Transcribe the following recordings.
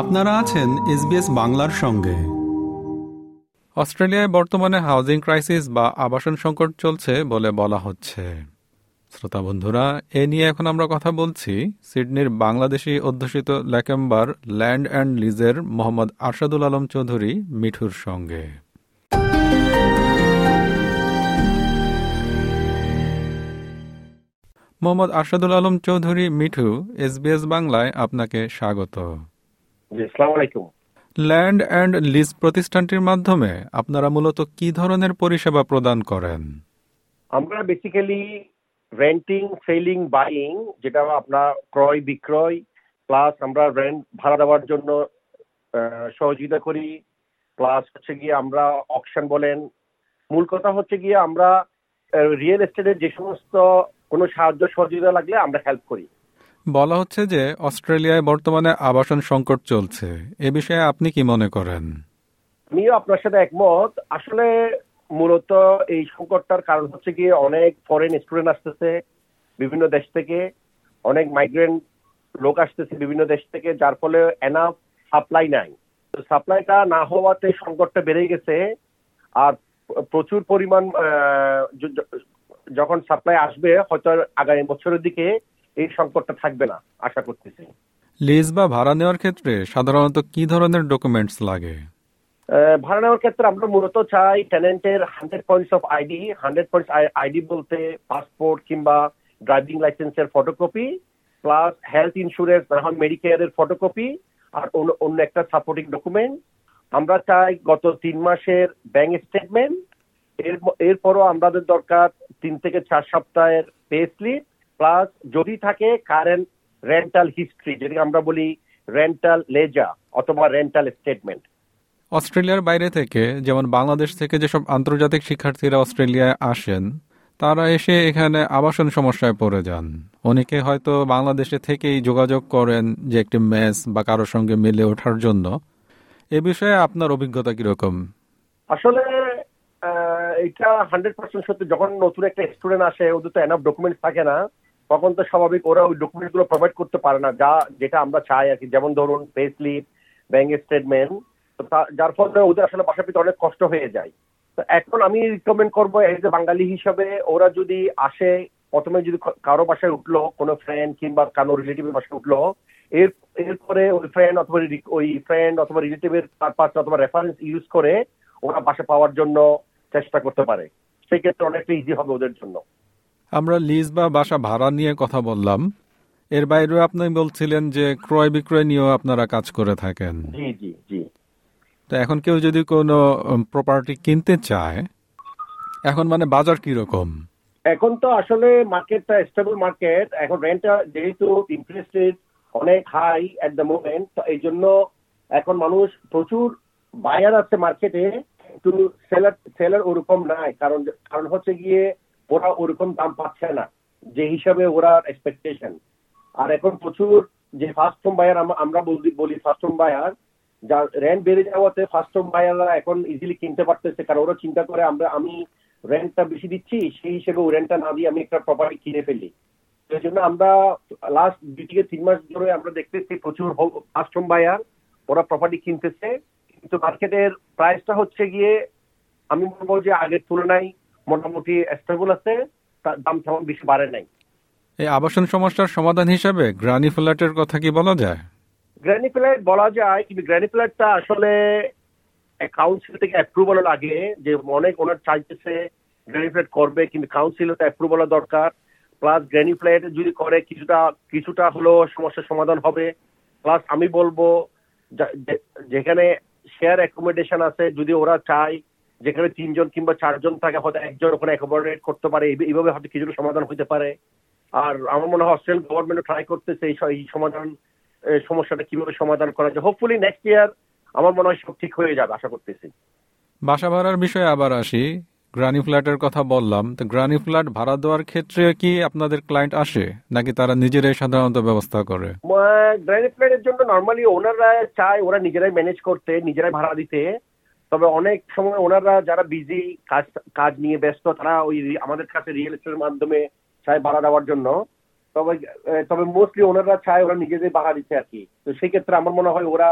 আপনারা আছেন এসবিএস বাংলার সঙ্গে। অস্ট্রেলিয়ায় বর্তমানে হাউজিং ক্রাইসিস বা আবাসন সংকট চলছে বলে বলা হচ্ছে। শ্রোতা বন্ধুরা, এ নিয়ে এখন আমরা কথা বলছি সিডনির বাংলাদেশি অধ্যুষিত লেকেম্বার ল্যান্ড অ্যান্ড লিজের মোহাম্মদ আরশাদুল আলম চৌধুরী মিঠুর সঙ্গে। মোহাম্মদ আরশাদুল আলম চৌধুরী মিঠু, এসবিএস বাংলায় আপনাকে স্বাগত। ল্যান্ড অ্যান্ড লিজ প্রতিষ্ঠানটির মাধ্যমে আপনারা মূলত কি ধরনের পরিষেবা প্রদান করেন? আমরা বেসিক্যালি রেন্টিং সেলিং বাইং যেটা আপনার ক্রয় বিক্রয় প্লাস আমরা রেন্ট ভাড়া দেওয়ার জন্য সহযোগিতা করি প্লাস হচ্ছে গিয়ে আমরা অকশন বলেন। মূল কথা হচ্ছে গিয়ে আমরা রিয়েল এস্টেটের যে সমস্ত কোনো সাহায্য সহযোগিতা লাগলে আমরা হেল্প করি। বলা হচ্ছে যে অস্ট্রেলিয়ায় বর্তমানে আবাসন সংকট চলছে। এ বিষয়ে আপনি কি মনে করেন? আমিও আপনার সাথে একমত। আসলে মূলত এই সংকটটার কারণ হচ্ছে গিয়ে অনেক ফরেন স্টুডেন্ট আসতেছে বিভিন্ন দেশ থেকে, অনেক মাইগ্রেন্ট লোক আসতেছে বিভিন্ন দেশ থেকে, যার ফলে এনাফ সাপ্লাই নাই। তো সাপ্লাইটা না হওয়াতে সংকটটা বেড়ে গেছে আর প্রচুর পরিমাণ যখন সাপ্লাই আসবে, হয়তো আগামী বছরের দিকে এই সংকটটা থাকবে না আশা করতেছি। লিজ বা ভাড়া নেওয়ার ক্ষেত্রে সাধারণত কি ধরনের ডকুমেন্টস লাগে? ভাড়া নেওয়ার ক্ষেত্রে আমরা মূলত চাই টেনেন্টের hundred points of ID hundred points ID বলতে পাসপোর্ট কিংবা ড্রাইভিং লাইসেন্সের ফটোকপি প্লাস হেলথ ইন্স্যুরেন্স না হয় মেডিকেয়ারের ফটোকপি আর অন্য একটা সাপোর্টিং ডকুমেন্ট আমরা চাই গত তিন মাসের ব্যাংক স্টেটমেন্ট এরপরও আমাদের দরকার তিন থেকে চার সপ্তাহের পে স্লিপ প্লাস যদি থাকে কারেন্ট রেন্টাল হিস্ট্রি যেটাকে আমরা বলি রেন্টাল লেজা অথবা রেন্টাল স্টেটমেন্ট অস্ট্রেলিয়ার বাইরে থেকে যেমন বাংলাদেশ থেকে যেসব আন্তর্জাতিক শিক্ষার্থীরা অস্ট্রেলিয়ায় আসেন তারা এসে এখানে আবাসন সমস্যায় পড়ে যান। অনেকে হয়তো বাংলাদেশে থেকেই যোগাযোগ করেন যে একটি ম্যাচ বা কারোর সঙ্গে মিলে ওঠার জন্য। এ বিষয়ে আপনার অভিজ্ঞতা কীরকম? আসলে এটা হান্ড্রেড পার্সেন্ট সত্যি। যখন নতুন একটা স্টুডেন্ট আসে ওদের তো এনাফ ডকুমেন্টস থাকে না। তখন তো স্বাভাবিক ওরা ওই ডকুমেন্টগুলো প্রোভাইড করতে পারে না। যা, যেটা আমরা চাই আর কি। যেমন ধরুন পে স্লিপ ব্যাংক স্টেটমেন্ট যার ফলে ওদের আসলে বাসা অনেক কষ্ট হয়ে যায়। তো এখন আমি রিকমেন্ড করব এজ এ বাঙালি হিসাবে ওরা যদি আসে, প্রথমে যদি কারও বাসায় উঠল, কোনো ফ্রেন্ড কিংবা কারও রিলেটিভের বাসায় উঠল, এর, এরপরে ওই ফ্রেন্ড অথবা ওই ফ্রেন্ড অথবা রিলেটিভের পারপাস অথবা রেফারেন্স ইউজ করে ওরা বাসা পাওয়ার জন্য চেষ্টা করতে পারে। সেই ক্ষেত্রে অনেকটা ইজি হবে ওদের জন্য। আমরা লিজ বা বাসা ভাড়া নিয়ে কথা বললাম। এর বাইরেও আপনি বলছিলেন যে ক্রয় বিক্রয় নিয়েও আপনারা কাজ করে থাকেন। জি জি জি। তো এখন কেউ যদি কোনো প্রপার্টি কিনতে চায় এখন মানে বাজার কি রকম এখন তো আসলে মার্কেটটা স্টেবল মার্কেট এখন রেন্টটা যেহেতু ইন্টারেস্ট রেট অনেক হাই এট দ্য মোমেন্ট তো এই জন্য এখন মানুষ প্রচুর বায়ার আছে মার্কেটে কিন্তু সেলার সেলার ওরকম নাই। কারণ কারণ হচ্ছে গিয়ে ওরা ওরকম দাম পাচ্ছে না, যে হিসাবে ওরা এক্সপেকটেশন আর এখন প্রচুর যে ফার্স্ট হোম বায়ার আমরা বলি ফার্স্ট হোম বায়ার যা রেন্ট বেড়ে যাওয়াতে ফার্স্ট হোম বায়াররা এখন ইজিলি কিনতে পারতেছে। কারণ ওরা চিন্তা করে আমরা, আমি রেন্টটা বেশি দিচ্ছি, সেই হিসেবে ওই রেন্টটা না দিয়ে আমি একটা প্রপার্টি কিনে ফেলি। সেই জন্য আমরা লাস্ট দুই থেকে তিন মাস ধরে আমরা দেখতেছি প্রচুর ফার্স্ট হোম বায়ার ওরা প্রপার্টি কিনতেছে। কিন্তু মার্কেটের প্রাইসটা হচ্ছে গিয়ে, আমি বলব যে আগের তুলনায় মোটামুটি স্টেবল আছে তার দাম তেমন বেশি বাড়ে নাই। এই আবাসন সমস্যার সমাধান হিসাবে গ্রানি ফ্ল্যাটের কথা কি বলা যায়? গ্রানি ফ্ল্যাট বলা যায় কিন্তু গ্রানি ফ্ল্যাটটা আসলে কাউন্সিল থেকে অ্যাপ্রুভাল লাগে যে অনেক ওনার চাইতেছে গ্রানি ফ্ল্যাট করবে কিন্তু কাউন্সিল তো অ্যাপ্রুভাল দরকার। প্লাস গ্রানি ফ্ল্যাট যদি করে কিছুটা কিছুটা হলো সমস্যার সমাধান হবে। প্লাস আমি বলব যেখানে শেয়ার অ্যাকোমোডেশন আছে যদি ওরা চায় যেখানে তিনজন কিংবা চারজন থাকে হয়তো একজন ওখানে অ্যাকোমোডেট করতে পারে এইভাবে হয়তো কিছুটা সমাধান হতে পারে। আর আমার মনে হয় অস্ট্রেলিয়ান গভর্নমেন্ট ট্রাই করতেছে এই সমাধান সমস্যাটা কীভাবে সমাধান করা যায়। হোপফুলি নেক্সট ইয়ার আমার মনে হয় সব ঠিক হয়ে যাবে আশা করতেছি। বাসা ভাড়ার বিষয়ে আবার আসি। গ্রানি ফ্ল্যাটের কথা বললাম। তো গ্রানি ফ্ল্যাট ভাড়া দেওয়ার ক্ষেত্রে কি আপনাদের ক্লায়েন্ট আসে নাকি তারা নিজেরাই সাধারণত ব্যবস্থা করে? গ্রানি ফ্ল্যাটের জন্য নর্মালি ওনাররা চায় ওরা নিজেরাই ম্যানেজ করতে নিজেরাই ভাড়া দিতে। তবে অনেক সময় ওনারা যারা বিজি কাজ কাজ নিয়ে ব্যস্ত, তারা ওই আমাদের কাছে রিয়েল এস্টেটের মাধ্যমে চায় ভাড়া দেওয়ার জন্য। তবে তবে মোস্টলি ওনারা চায় ওরা নিজেদের ভাড়া দিতে আর কি। তো সেই ক্ষেত্রে আমার মনে হয় ওরা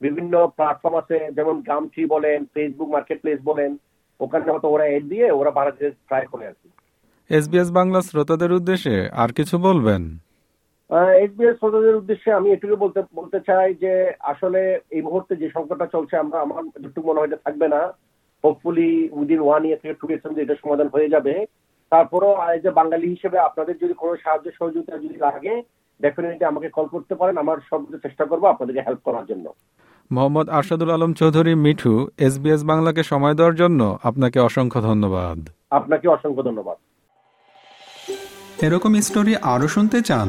বিভিন্ন প্ল্যাটফর্ম আছে, যেমন গামট্রি বলেন ফেসবুক মার্কেট প্লেস বলেন, ওখানে হয়তো ওরা এড দিয়ে ওরা বাংলাদেশ ট্রাই করে আর কি। এসবিএস বাংলা শ্রোতাদের উদ্দেশ্যে আর কিছু বলবেন? এসবিএস শ্রোতাদের উদ্দেশ্যে আমি এটুকু বলতে বলতে চাই যে আসলে এই মুহূর্তে যে সংকটটা চলছে আমরা আমার যেটুকু মনে হয় যে থাকবে না। হোপফুলি উইদিন ওয়ান ইয়ার থেকে টু ইয়ার্স এটা সমাধান হয়ে যাবে। তারপরও আজ যে বাঙালি হিসেবে আপনাদের যদি কোনো সাহায্য সহযোগিতা যদি লাগে ডেফিনেটলি আমাকে কল করতে পারেন। আমার সব চেষ্টা করব আপনাদেরকে হেল্প করার জন্য। মোহাম্মদ আরশাদুল আলম চৌধুরী মিঠু এসবিএস বাংলাকে সময় দেওয়ার জন্য আপনাকে অসংখ্য ধন্যবাদ। আপনাকে অসংখ্য ধন্যবাদ। এরকম স্টোরি আরও শুনতে চান?